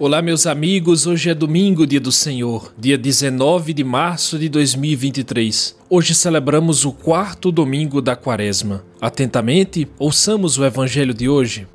Olá, meus amigos. Hoje é domingo, dia do Senhor, dia 19 de março de 2023. Hoje celebramos o quarto domingo da Quaresma. Atentamente, ouçamos o evangelho de hoje.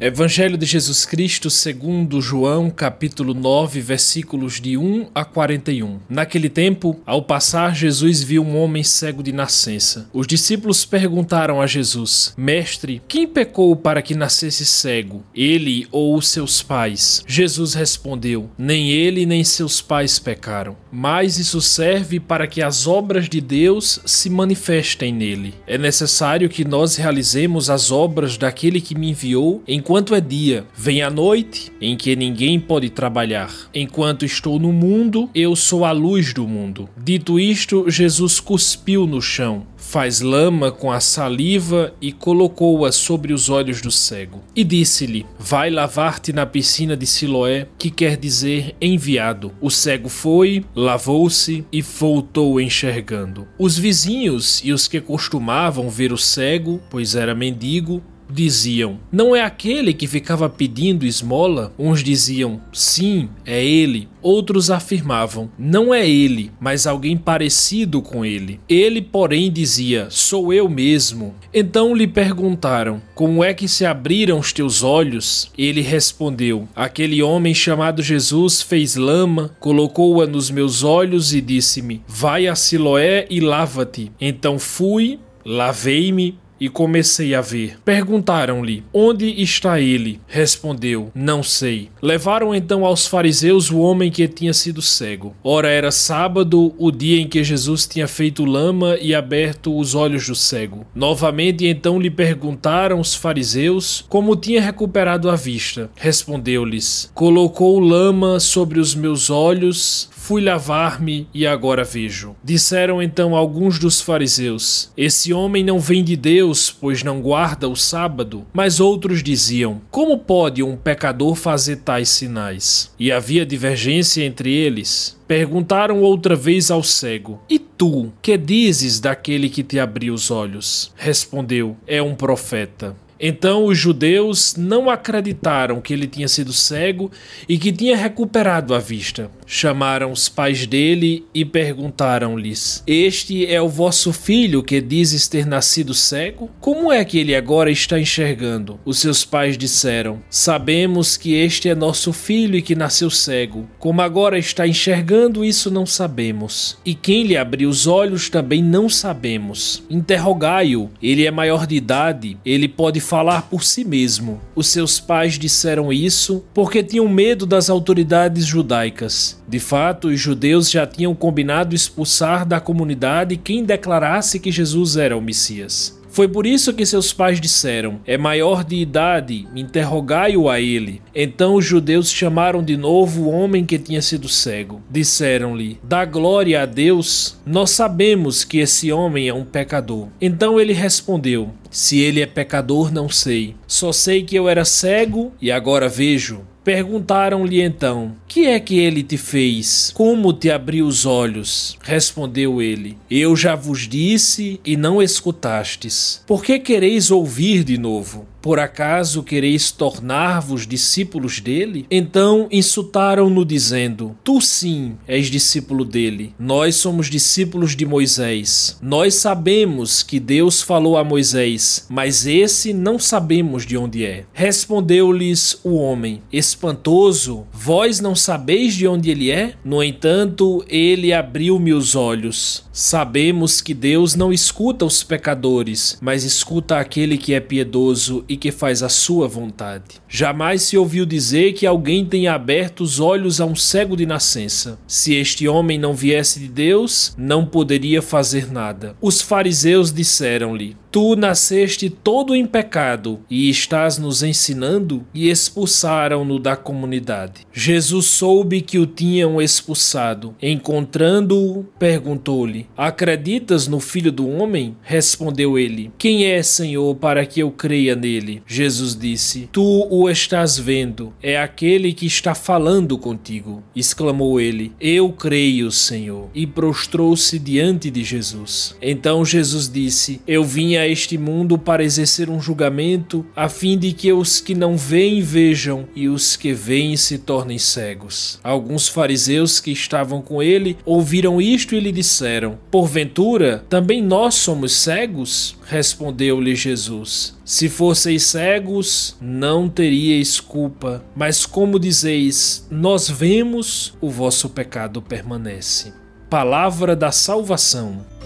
Evangelho de Jesus Cristo segundo João, capítulo 9, versículos de 1 a 41. Naquele tempo, ao passar, Jesus viu um homem cego de nascença. Os discípulos perguntaram a Jesus: Mestre, quem pecou para que nascesse cego? Ele ou os seus pais? Jesus respondeu: Nem ele nem seus pais pecaram, mas isso serve para que as obras de Deus se manifestem nele. É necessário que nós realizemos as obras daquele que me enviou em Enquanto é dia, vem a noite em que ninguém pode trabalhar. Enquanto estou no mundo, eu sou a luz do mundo. Dito isto, Jesus cuspiu no chão, faz lama com a saliva e colocou-a sobre os olhos do cego. E disse-lhe: Vai lavar-te na piscina de Siloé, que quer dizer enviado. O cego foi, lavou-se e voltou enxergando. Os vizinhos e os que costumavam ver o cego, pois era mendigo, diziam: Não é aquele que ficava pedindo esmola? Uns diziam: Sim, é ele. Outros afirmavam: Não é ele, mas alguém parecido com ele. Ele, porém, dizia: Sou eu mesmo. Então lhe perguntaram: Como é que se abriram os teus olhos? Ele respondeu: Aquele homem chamado Jesus fez lama, colocou-a nos meus olhos e disse-me: Vai a Siloé e lava-te. Então fui, lavei-me e comecei a ver. Perguntaram-lhe: Onde está ele? Respondeu: Não sei. Levaram então aos fariseus o homem que tinha sido cego. Ora era sábado, o dia em que Jesus tinha feito lama e aberto os olhos do cego. Novamente então lhe perguntaram os fariseus como tinha recuperado a vista. Respondeu-lhes: Colocou lama sobre os meus olhos Fui lavar-me e agora vejo. Disseram então alguns dos fariseus: Esse homem não vem de Deus, pois não guarda o sábado. Mas outros diziam: Como pode um pecador fazer tais sinais? E havia divergência entre eles. Perguntaram outra vez ao cego: E tu, que dizes daquele que te abriu os olhos? Respondeu: É um profeta. Então os judeus não acreditaram que ele tinha sido cego e que tinha recuperado a vista. Chamaram os pais dele e perguntaram-lhes: Este é o vosso filho que dizes ter nascido cego? Como é que ele agora está enxergando? Os seus pais disseram: Sabemos que este é nosso filho e que nasceu cego. Como agora está enxergando, isso não sabemos. E quem lhe abriu os olhos também não sabemos. Interrogai-o, ele é maior de idade, ele pode falar por si mesmo. Os seus pais disseram isso porque tinham medo das autoridades judaicas. De fato, os judeus já tinham combinado expulsar da comunidade quem declarasse que Jesus era o Messias. Foi por isso que seus pais disseram: É maior de idade, interrogai-o a ele. Então os judeus chamaram de novo o homem que tinha sido cego. Disseram-lhe: Dá glória a Deus, nós sabemos que esse homem é um pecador. Então ele respondeu: Se ele é pecador, não sei. Só sei que eu era cego e agora vejo. Perguntaram-lhe então: Que é que ele te fez? Como te abriu os olhos? Respondeu ele: Eu já vos disse e não escutastes. Por que quereis ouvir de novo? Por acaso quereis tornar-vos discípulos dele? Então insultaram-no, dizendo: Tu sim és discípulo dele. Nós somos discípulos de Moisés. Nós sabemos que Deus falou a Moisés, mas esse não sabemos de onde é. Respondeu-lhes o homem: Espantoso, vós não sabeis de onde ele é? No entanto, ele abriu-me os olhos. Sabemos que Deus não escuta os pecadores, mas escuta aquele que é piedoso e que faz a sua vontade. Jamais se ouviu dizer que alguém tenha aberto os olhos a um cego de nascença. Se este homem não viesse de Deus, não poderia fazer nada. Os fariseus disseram-lhe: Tu nasceste todo em pecado e estás nos ensinando? E expulsaram-no da comunidade. Jesus soube que o tinham expulsado. Encontrando-o, perguntou-lhe: Acreditas no Filho do Homem? Respondeu ele: Quem é, Senhor, para que eu creia nele? Jesus disse: Tu o estás vendo, é aquele que está falando contigo. Exclamou ele: Eu creio, Senhor. E prostrou-se diante de Jesus. Então Jesus disse: Eu vim a este mundo para exercer um julgamento, a fim de que os que não veem vejam e os que veem se tornem cegos. Alguns fariseus que estavam com ele ouviram isto e lhe disseram: Porventura, também nós somos cegos? Respondeu-lhe Jesus: Se fosseis cegos, não teríeis culpa, mas como dizeis, nós vemos, o vosso pecado permanece. Palavra da salvação.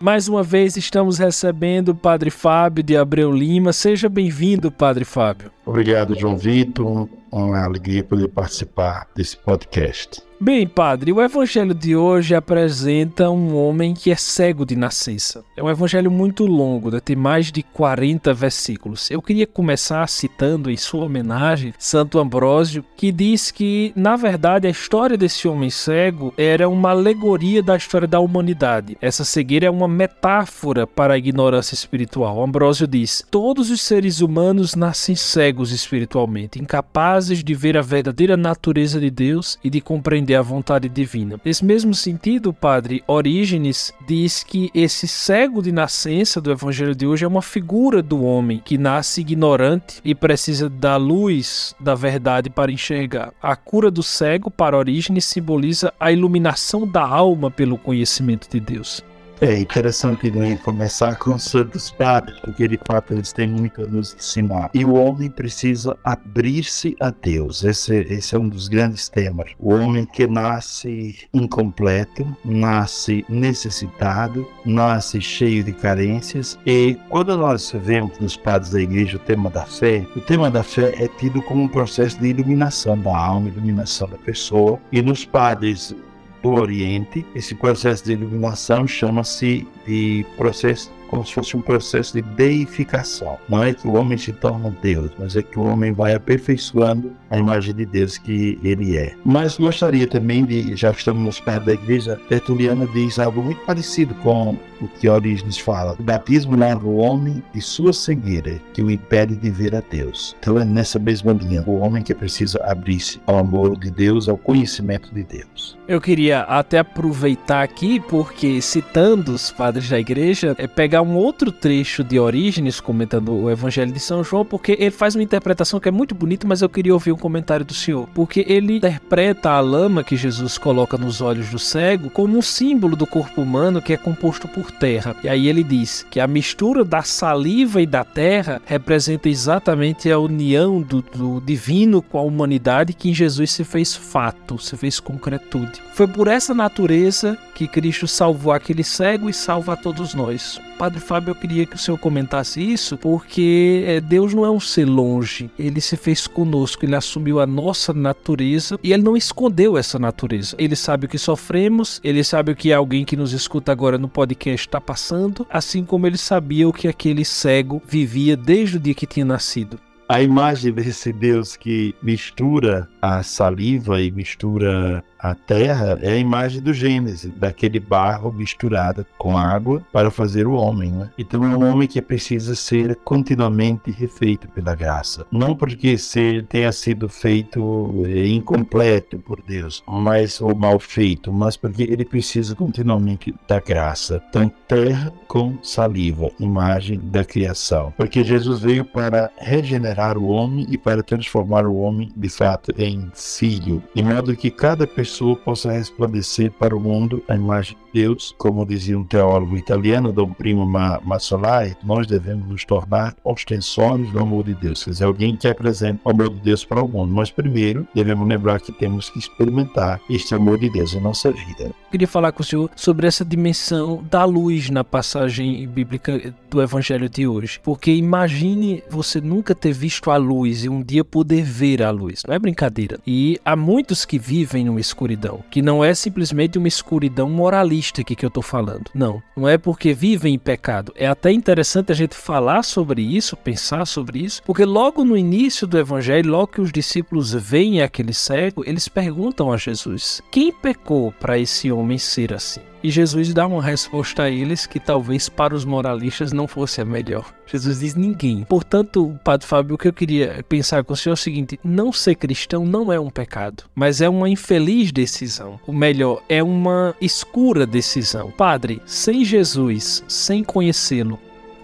Mais uma vez estamos recebendo o Padre Fábio de Abreu Lima. Seja bem-vindo, Padre Fábio. Obrigado, João Vitor. Uma alegria poder participar desse podcast. Bem, padre, o evangelho de hoje apresenta um homem que é cego de nascença. É um evangelho muito longo, tem mais de 40 versículos. Eu queria começar citando em sua homenagem Santo Ambrósio, que diz que, na verdade, a história desse homem cego era uma alegoria da história da humanidade. Essa cegueira é uma metáfora para a ignorância espiritual. Ambrósio diz: Todos os seres humanos nascem cegos espiritualmente, incapazes de ver a verdadeira natureza de Deus e de compreender compreender a vontade divina. Nesse mesmo sentido, o padre Orígenes diz que esse cego de nascença do evangelho de hoje é uma figura do homem que nasce ignorante e precisa da luz da verdade para enxergar. A cura do cego, para Orígenes, simboliza a iluminação da alma pelo conhecimento de Deus. É interessante né, começar com os padres, porque de fato eles têm muito a nos ensinar. E o homem precisa abrir-se a Deus. Esse, esse é um dos grandes temas. O homem que nasce incompleto, nasce necessitado, nasce cheio de carências. E quando nós vemos nos padres da igreja o tema da fé, o tema da fé é tido como um processo de iluminação da alma, iluminação da pessoa. E nos padres do Oriente, esse processo de iluminação chama-se de processo como se fosse um processo de deificação. Não é que o homem se torna Deus, mas é que o homem vai aperfeiçoando a imagem de Deus que ele é. Mas gostaria também de, já estamos pés da igreja, Tertuliana diz algo muito parecido com o que Orígenes fala. O batismo leva o homem de sua cegueira, que o impede de ver a Deus. Então é nessa mesma linha, o homem que precisa abrir-se ao amor de Deus, ao conhecimento de Deus. Eu queria até aproveitar aqui, porque citando os padres da igreja, é pegar pegar um outro trecho de Orígenes comentando o Evangelho de São João, porque ele faz uma interpretação que é muito bonita, mas eu queria ouvir um comentário do senhor. Porque ele interpreta a lama que Jesus coloca nos olhos do cego como um símbolo do corpo humano que é composto por terra. E aí ele diz que a mistura da saliva e da terra representa exatamente a união do, do divino com a humanidade que em Jesus se fez fato, se fez concretude. Foi por essa natureza que Cristo salvou aquele cego e salva a todos nós. Padre Fábio, eu queria que o senhor comentasse isso, porque é, Deus não é um ser longe, ele se fez conosco, ele assumiu a nossa natureza e ele não escondeu essa natureza. Ele sabe o que sofremos, ele sabe o que alguém que nos escuta agora no podcast está passando, assim como ele sabia o que aquele cego vivia desde o dia que tinha nascido. A imagem desse Deus que mistura a saliva e mistura a terra é a imagem do Gênesis, daquele barro misturado com água para fazer o homem. Né? Então é um homem que precisa ser continuamente refeito pela graça. Não porque ser, tenha sido feito é, incompleto por Deus, mas ou mal feito, mas porque ele precisa continuamente da graça. Então, terra com saliva, imagem da criação. Porque Jesus veio para regenerar o homem e para transformar o homem de fato em filho, de modo que cada pessoa pessoa possa resplandecer para o mundo a imagem de Deus, como dizia um teólogo italiano, Dom Primo Massolai, nós devemos nos tornar ostensores do amor de Deus, quer dizer, alguém que apresenta o amor de Deus para o mundo. Mas primeiro devemos lembrar que temos que experimentar este amor de Deus em nossa vida. Eu queria falar com o senhor sobre essa dimensão da luz na passagem bíblica do Evangelho de hoje, porque imagine você nunca ter visto a luz e um dia poder ver a luz, não é brincadeira. E há muitos que vivem numa escuridão, que não é simplesmente uma escuridão moralista que, que eu estou falando. Não, não é porque vivem em pecado. É até interessante a gente falar sobre isso, pensar sobre isso, porque logo no início do evangelho, logo que os discípulos veem aquele cego, eles perguntam a Jesus: quem pecou para esse homem ser assim? E Jesus dá uma resposta a eles que talvez para os moralistas não fosse a melhor. Jesus diz ninguém. Portanto, Padre Fábio, o que eu queria pensar com o senhor é o seguinte: não ser cristão não é um pecado, mas é uma infeliz decisão. O melhor, é uma escura decisão. Padre, sem Jesus, sem conhecê-lo,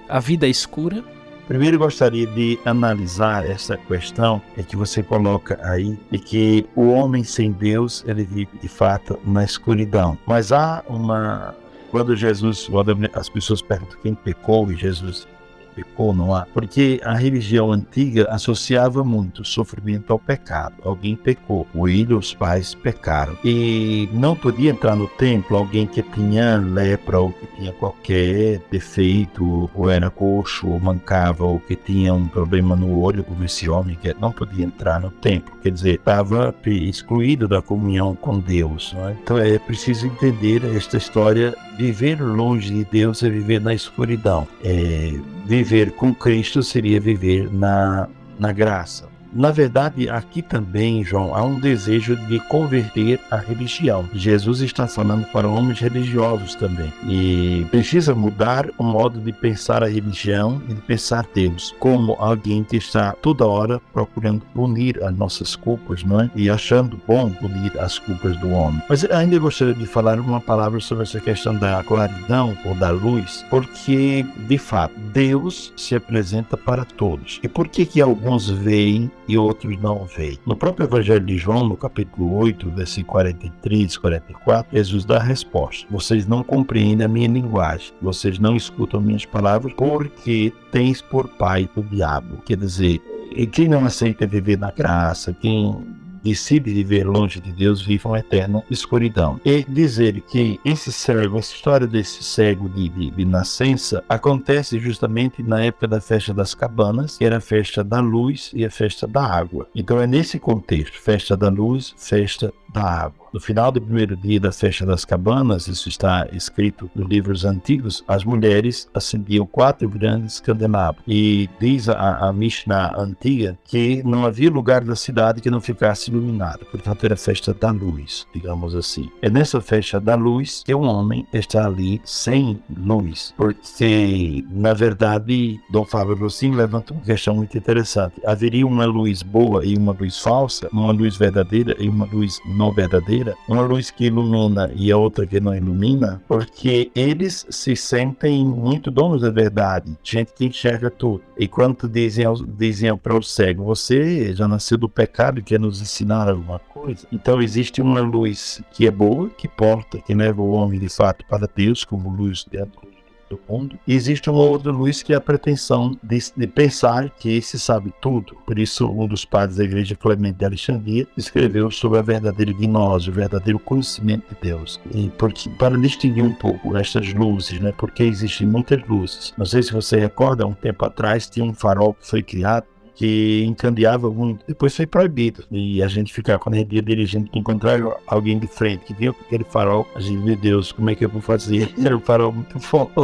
a vida é escura? Primeiro gostaria de analisar essa questão é que você coloca aí de que o homem sem Deus ele vive de fato na escuridão. Mas há uma quando Jesus, as pessoas perguntam quem pecou e Jesus pecou, não há? Porque a religião antiga associava muito sofrimento ao pecado. Alguém pecou, o filho, os pais pecaram. E não podia entrar no templo alguém que tinha lepra ou que tinha qualquer defeito, ou era coxo, ou mancava, ou que tinha um problema no olho, como esse homem, que não podia entrar no templo. Quer dizer, estava excluído da comunhão com Deus. É? Então é preciso entender esta história. Viver longe de Deus é viver na escuridão. É viver com Cristo seria viver na, na graça. Na verdade, aqui também, João, há um desejo de converter a religião. Jesus está falando para homens religiosos também. E precisa mudar o modo de pensar a religião e de pensar Deus como alguém que está toda hora procurando punir as nossas culpas, não é? E achando bom punir as culpas do homem. Mas ainda gostaria de falar uma palavra sobre essa questão da claridão ou da luz, porque, de fato, Deus se apresenta para todos. E por que que alguns veem e outros não veem. No próprio Evangelho de João, no capítulo 8, versículo 43 44, Jesus dá a resposta: Vocês não compreendem a minha linguagem, vocês não escutam minhas palavras, porque tens por pai o diabo. Quer dizer, quem não aceita viver na graça, quem decide viver longe de Deus, vive uma eterna escuridão. E dizer que esse cego, essa história desse cego de, de, de nascença, acontece justamente na época da festa das cabanas, que era a festa da luz e a festa da água. Então é nesse contexto, festa da luz, festa da água. No final do primeiro dia da festa das cabanas, isso está escrito nos livros antigos, as mulheres acendiam quatro grandes candelabros. E diz a, a Mishnah antiga que não havia lugar da cidade que não ficasse iluminado. Portanto, era a festa da luz, digamos assim. É nessa festa da luz que um homem está ali sem luz. Porque, na verdade, Dom Fábio Rossini levanta uma questão muito interessante. Haveria uma luz boa e uma luz falsa, uma luz verdadeira e uma luz não verdadeira? uma luz que ilumina e a outra que não ilumina, porque eles se sentem muito donos da verdade, gente que enxerga tudo. E quando dizem, dizem para o cego, você já nasceu do pecado e quer nos ensinar alguma coisa? Então existe uma luz que é boa, que porta, que leva o homem de fato para Deus, como luz dentro do mundo. E existe uma outra luz que é a pretensão de, de, pensar que esse sabe tudo. Por isso, um dos padres da igreja, Clemente de Alexandria, escreveu sobre a verdadeira gnose, o verdadeiro conhecimento de Deus. E porque, para distinguir um pouco estas luzes, né, porque existem muitas luzes. Não sei se você recorda, um tempo atrás tinha um farol que foi criado que encandeava muito. Depois foi proibido. E a gente ficava, quando a gente ia dirigindo, encontrar alguém de frente que vinha com aquele farol, a gente, meu Deus, como é que eu vou fazer? Era um farol muito forte.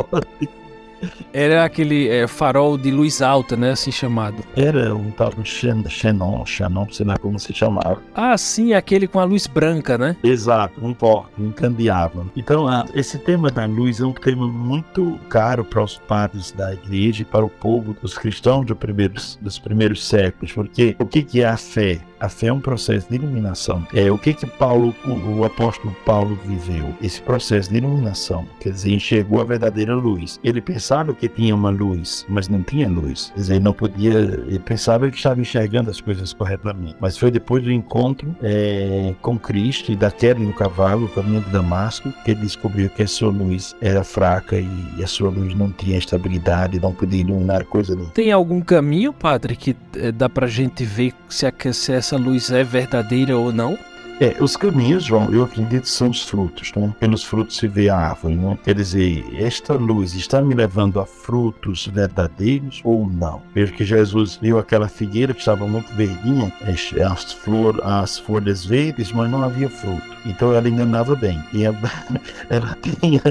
Era aquele é, farol de luz alta, né? Assim chamado. Era um tal de Xenon, Xenon, sei lá como se chamava. Ah, sim, aquele com a luz branca, né? Exato, um porco, um candeável. Então, ah, esse tema da luz é um tema muito caro para os padres da igreja e para o povo dos cristãos dos primeiros, dos primeiros séculos, porque o que, que é a fé? A fé é um processo de iluminação. É o que que Paulo, o, apóstolo Paulo viveu? Esse processo de iluminação, quer dizer, enxergou a verdadeira luz. Ele pensava que tinha uma luz, mas não tinha luz. Quer dizer, ele não podia, ele pensava que estava enxergando as coisas corretamente. Mas foi depois do encontro é, com Cristo e da queda no cavalo, o caminho de Damasco, que ele descobriu que a sua luz era fraca e a sua luz não tinha estabilidade, não podia iluminar coisa nenhuma. Tem algum caminho, padre, que é, dá pra gente ver se, a, essa luz é verdadeira ou não? É, os caminhos, João, eu acredito são os frutos, né? Pelos frutos se vê a árvore, né? Quer dizer, esta luz está me levando a frutos verdadeiros ou não? Veja que Jesus viu aquela figueira que estava muito verdinha, as, flor, as folhas verdes, mas não havia fruto. Então ela enganava bem. E ela, ela tinha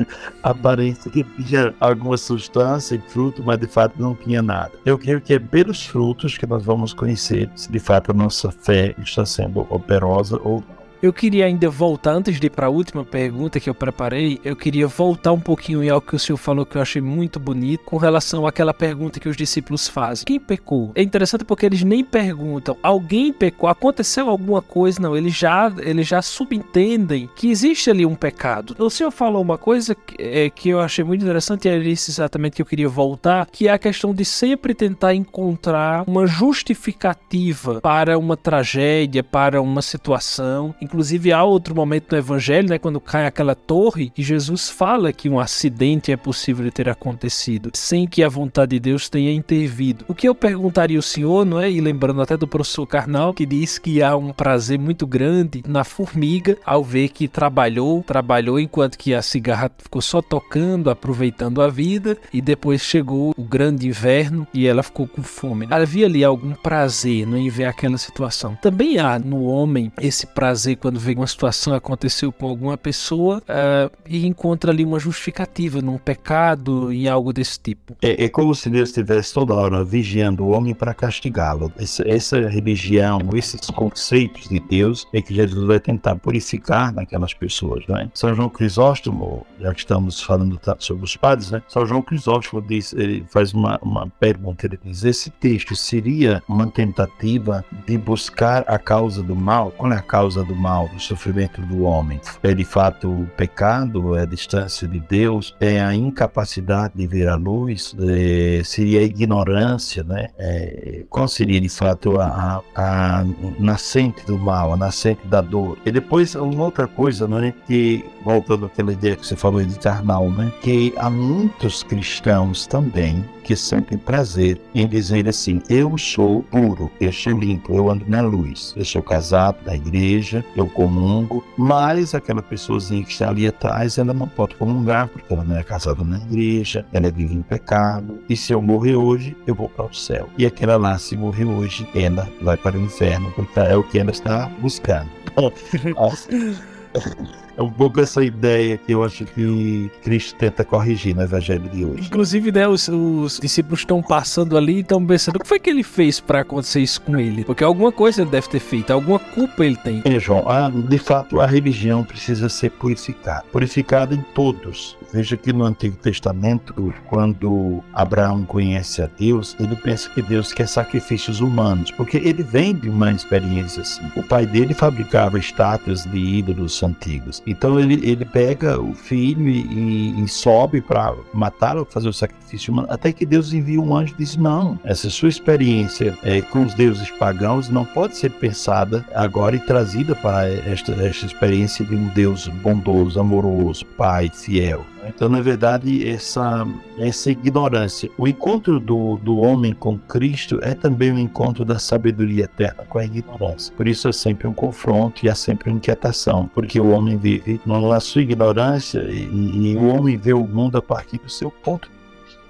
aparência que tinha alguma substância e fruto, mas de fato não tinha nada. Eu creio que é pelos frutos que nós vamos conhecer se de fato a nossa fé está sendo operosa ou não. Eu queria ainda voltar, antes de ir para a última pergunta que eu preparei, eu queria voltar um pouquinho em algo que o senhor falou que eu achei muito bonito, com relação àquela pergunta que os discípulos fazem: Quem pecou? É interessante porque eles nem perguntam, alguém pecou, aconteceu alguma coisa? Não, eles já, eles já subentendem que existe ali um pecado. O senhor falou uma coisa que, é, que eu achei muito interessante, e era isso exatamente que eu queria voltar, que é a questão de sempre tentar encontrar uma justificativa para uma tragédia, para uma situação Inclusive há outro momento no evangelho, né, quando cai aquela torre, e Jesus fala que um acidente é possível de ter acontecido, sem que a vontade de Deus tenha intervido. O que eu perguntaria ao senhor, não é? E lembrando até do professor Carnal, que diz que há um prazer muito grande na formiga ao ver que trabalhou, trabalhou enquanto que a cigarra ficou só tocando, aproveitando a vida, e depois chegou o grande inverno e ela ficou com fome. Havia ali algum prazer não, é, em ver aquela situação. Também há no homem esse prazer quando vê uma situação aconteceu com alguma pessoa uh, e encontra ali uma justificativa num pecado, em algo desse tipo. É, é como se Deus estivesse toda hora vigiando o homem para castigá-lo. Essa, essa, religião, esses conceitos de Deus é que Jesus vai tentar purificar naquelas pessoas. Né? São João Crisóstomo, já que estamos falando sobre os padres, né? São João Crisóstomo diz, ele faz uma, uma pergunta, ele diz, esse texto seria uma tentativa de buscar a causa do mal? Qual é a causa do mal? Mal, do sofrimento do homem. É de fato o pecado, é a distância de Deus, é a incapacidade de ver a luz, é, seria a ignorância, né? É, qual seria de fato a, a, a, nascente do mal, a nascente da dor? E depois uma outra coisa, né? Que voltando àquela ideia que você falou de carnal, né? Que há muitos cristãos também que sentem prazer em dizer assim: eu sou puro, eu sou limpo, eu ando na luz, eu sou casado da igreja, eu comungo, mas aquela pessoazinha que está ali atrás, ela não pode comungar porque ela não é casada na igreja, ela vive em pecado, e se eu morrer hoje, eu vou para o céu. E aquela lá, se morrer hoje, ela vai para o inferno, porque é o que ela está buscando. É um pouco essa ideia que eu acho que Cristo tenta corrigir no Evangelho de hoje. Inclusive, né, os, os discípulos estão passando ali e estão pensando o que foi que ele fez para acontecer isso com ele? Porque alguma coisa ele deve ter feito, alguma culpa ele tem. É, João, a, de fato a religião precisa ser purificada. Purificada em todos. Veja que no Antigo Testamento, quando Abraão conhece a Deus, ele pensa que Deus quer sacrifícios humanos, porque ele vem de uma experiência assim. O pai dele fabricava estátuas de ídolos antigos. Então ele, ele pega o filho e, e sobe para matá-lo, fazer o sacrifício humano, até que Deus envia um anjo e diz: Não, essa sua experiência é, com os deuses pagãos não pode ser pensada agora e trazida para esta, esta experiência de um Deus bondoso, amoroso, pai, fiel. Então, na verdade, essa, essa ignorância. O encontro do, do homem com Cristo é também o um encontro da sabedoria eterna com a ignorância. Por isso é sempre um confronto e há sempre uma inquietação, porque o homem vive na sua ignorância e, e o homem vê o mundo a partir do seu ponto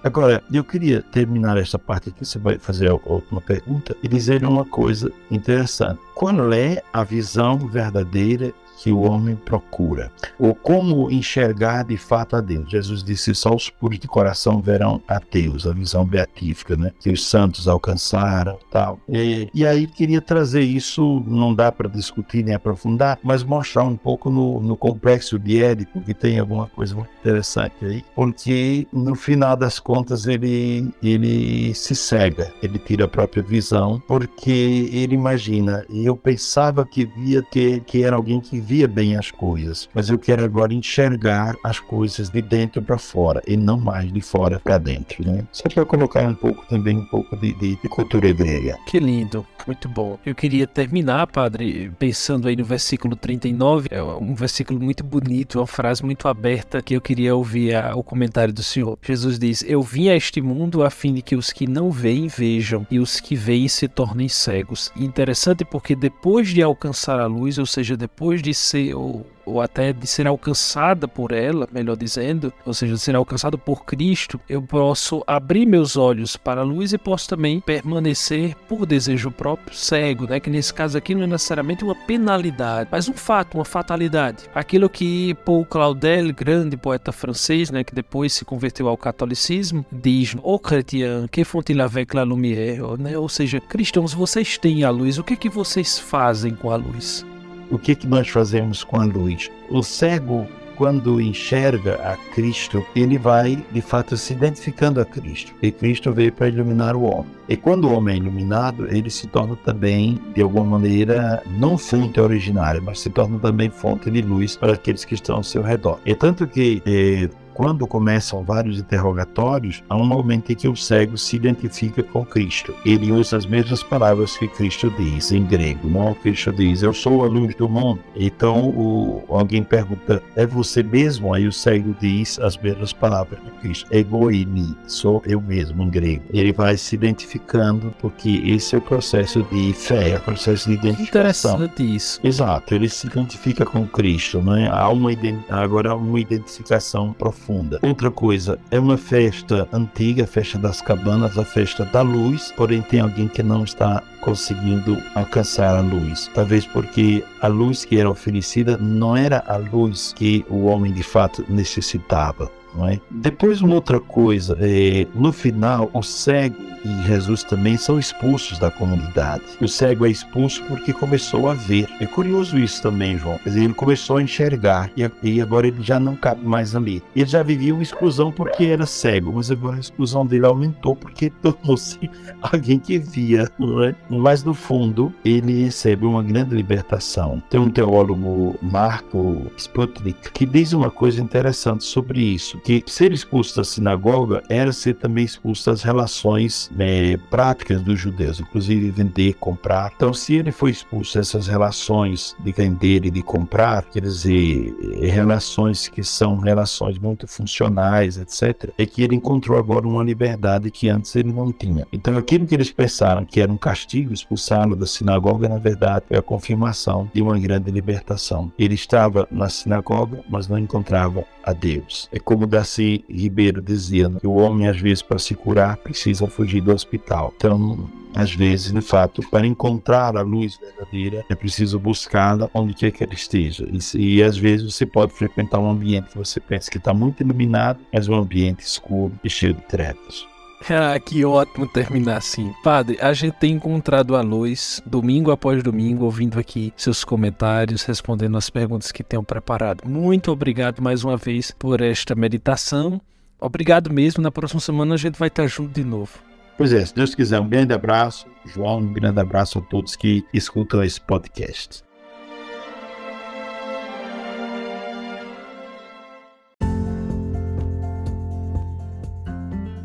Agora, eu queria terminar esta parte aqui, você vai fazer a última pergunta, e dizer uma coisa interessante. Qual é a visão verdadeira que o homem procura, ou como enxergar de fato a Deus. Jesus disse: só os puros de coração verão a Deus, a visão beatífica, né? Que os santos alcançaram, tal. E, e aí queria trazer isso, não dá para discutir nem aprofundar, mas mostrar um pouco no, no complexo de Édipo, que tem alguma coisa muito interessante aí, porque no final das contas ele ele se cega, ele tira a própria visão, porque ele imagina eu pensava que via que, que era alguém que via bem as coisas, mas eu quero agora enxergar as coisas de dentro para fora e não mais de fora para dentro, né? Só para colocar um pouco também um pouco de, de, de cultura hebreia. Que lindo, muito bom. Eu queria terminar, padre, pensando aí no versículo 39, é um versículo muito bonito, uma frase muito aberta que eu queria ouvir a, o comentário do Senhor. Jesus diz: Eu vim a este mundo a fim de que os que não veem vejam e os que veem se tornem cegos. Interessante porque depois de alcançar a luz, ou seja, depois de ser ou ou até de ser alcançada por ela, melhor dizendo, ou seja, de ser alcançado por Cristo, eu posso abrir meus olhos para a luz e posso também permanecer por desejo próprio cego, né? Que nesse caso aqui não é necessariamente uma penalidade, mas um fato, uma fatalidade. Aquilo que Paul Claudel, grande poeta francês, né, que depois se converteu ao catolicismo, diz: "O chrétien, que font-il avec la lumière?", né? Ou seja, cristãos, vocês têm a luz, o que é que vocês fazem com a luz? O que, que nós fazemos com a luz? O cego, quando enxerga a Cristo, ele vai de fato se identificando a Cristo. E Cristo veio para iluminar o homem. E quando o homem é iluminado, ele se torna também, de alguma maneira, não fonte originária, mas se torna também fonte de luz para aqueles que estão ao seu redor. É tanto que eh, quando começam vários interrogatórios, há um momento em que o cego se identifica com Cristo. Ele usa as mesmas palavras que Cristo diz em grego. Não? Cristo diz: Eu sou a luz do mundo. Então o, alguém pergunta: É você mesmo? Aí o cego diz as mesmas palavras de Cristo: Egoimi, sou eu mesmo em grego. Ele vai se identificando porque esse é o processo de fé, é o processo de identificação. Interessante isso. Exato, ele se identifica com Cristo, né? Há uma agora há uma identificação profunda profunda. Outra coisa, é uma festa antiga, a festa das cabanas, a festa da luz, porém tem alguém que não está conseguindo alcançar a luz. Talvez porque a luz que era oferecida não era a luz que o homem de fato necessitava. Não é? Depois, uma outra coisa, é, no final, o cego e Jesus também são expulsos da comunidade. O cego é expulso porque começou a ver. É curioso isso também, João. Quer dizer, ele começou a enxergar e, agora ele já não cabe mais ali. Ele já vivia uma exclusão porque era cego, mas agora a exclusão dele aumentou porque tornou-se alguém que via. Não é? Mas no fundo, ele recebe uma grande libertação. Tem um teólogo, Marco Sputnik, que diz uma coisa interessante sobre isso, que ser expulso da sinagoga era ser também expulso das relações é, práticas dos judeus, inclusive vender, comprar. Então, se ele foi expulso dessas relações de vender e de comprar, quer dizer, é, relações que são relações muito funcionais, etc., é que ele encontrou agora uma liberdade que antes ele não tinha. Então, aquilo que eles pensaram que era um castigo, expulsá-lo da sinagoga, na verdade, é a confirmação de uma grande libertação. Ele estava na sinagoga, mas não encontrava a Deus. É como Darcy Ribeiro dizia, que o homem, às vezes, para se curar, precisa fugir do hospital. Então, às vezes, de fato, para encontrar a luz verdadeira, é preciso buscá-la onde quer que ela esteja. E, e, às vezes você pode frequentar um ambiente que você pensa que está muito iluminado, mas um ambiente escuro e cheio de trevas. Ah, que ótimo terminar assim. Padre, a gente tem encontrado a luz domingo após domingo, ouvindo aqui seus comentários, respondendo as perguntas que tenham preparado. Muito obrigado mais uma vez por esta meditação. Obrigado mesmo. Na próxima semana a gente vai estar junto de novo. Pois é, se Deus quiser, um grande abraço, João, um grande abraço a todos que escutam esse podcast.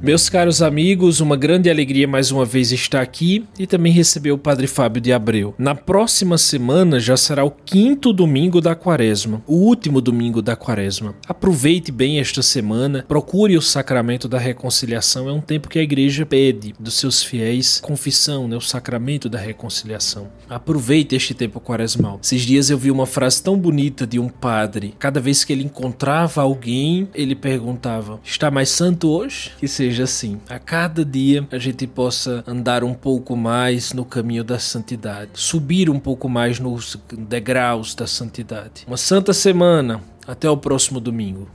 Meus caros amigos, uma grande alegria mais uma vez estar aqui e também receber o Padre Fábio de Abreu. Na próxima semana já será o quinto domingo da quaresma, o último domingo da quaresma. Aproveite bem esta semana, procure o sacramento da reconciliação, é um tempo que a igreja pede dos seus fiéis confissão, né, o sacramento da reconciliação. Aproveite este tempo quaresmal. Esses dias eu vi uma frase tão bonita de um padre. Cada vez que ele encontrava alguém, ele perguntava: Está mais santo hoje? Que seja seja assim. A cada dia a gente possa andar um pouco mais no caminho da santidade, subir um pouco mais nos degraus da santidade. Uma santa semana. Até o próximo domingo.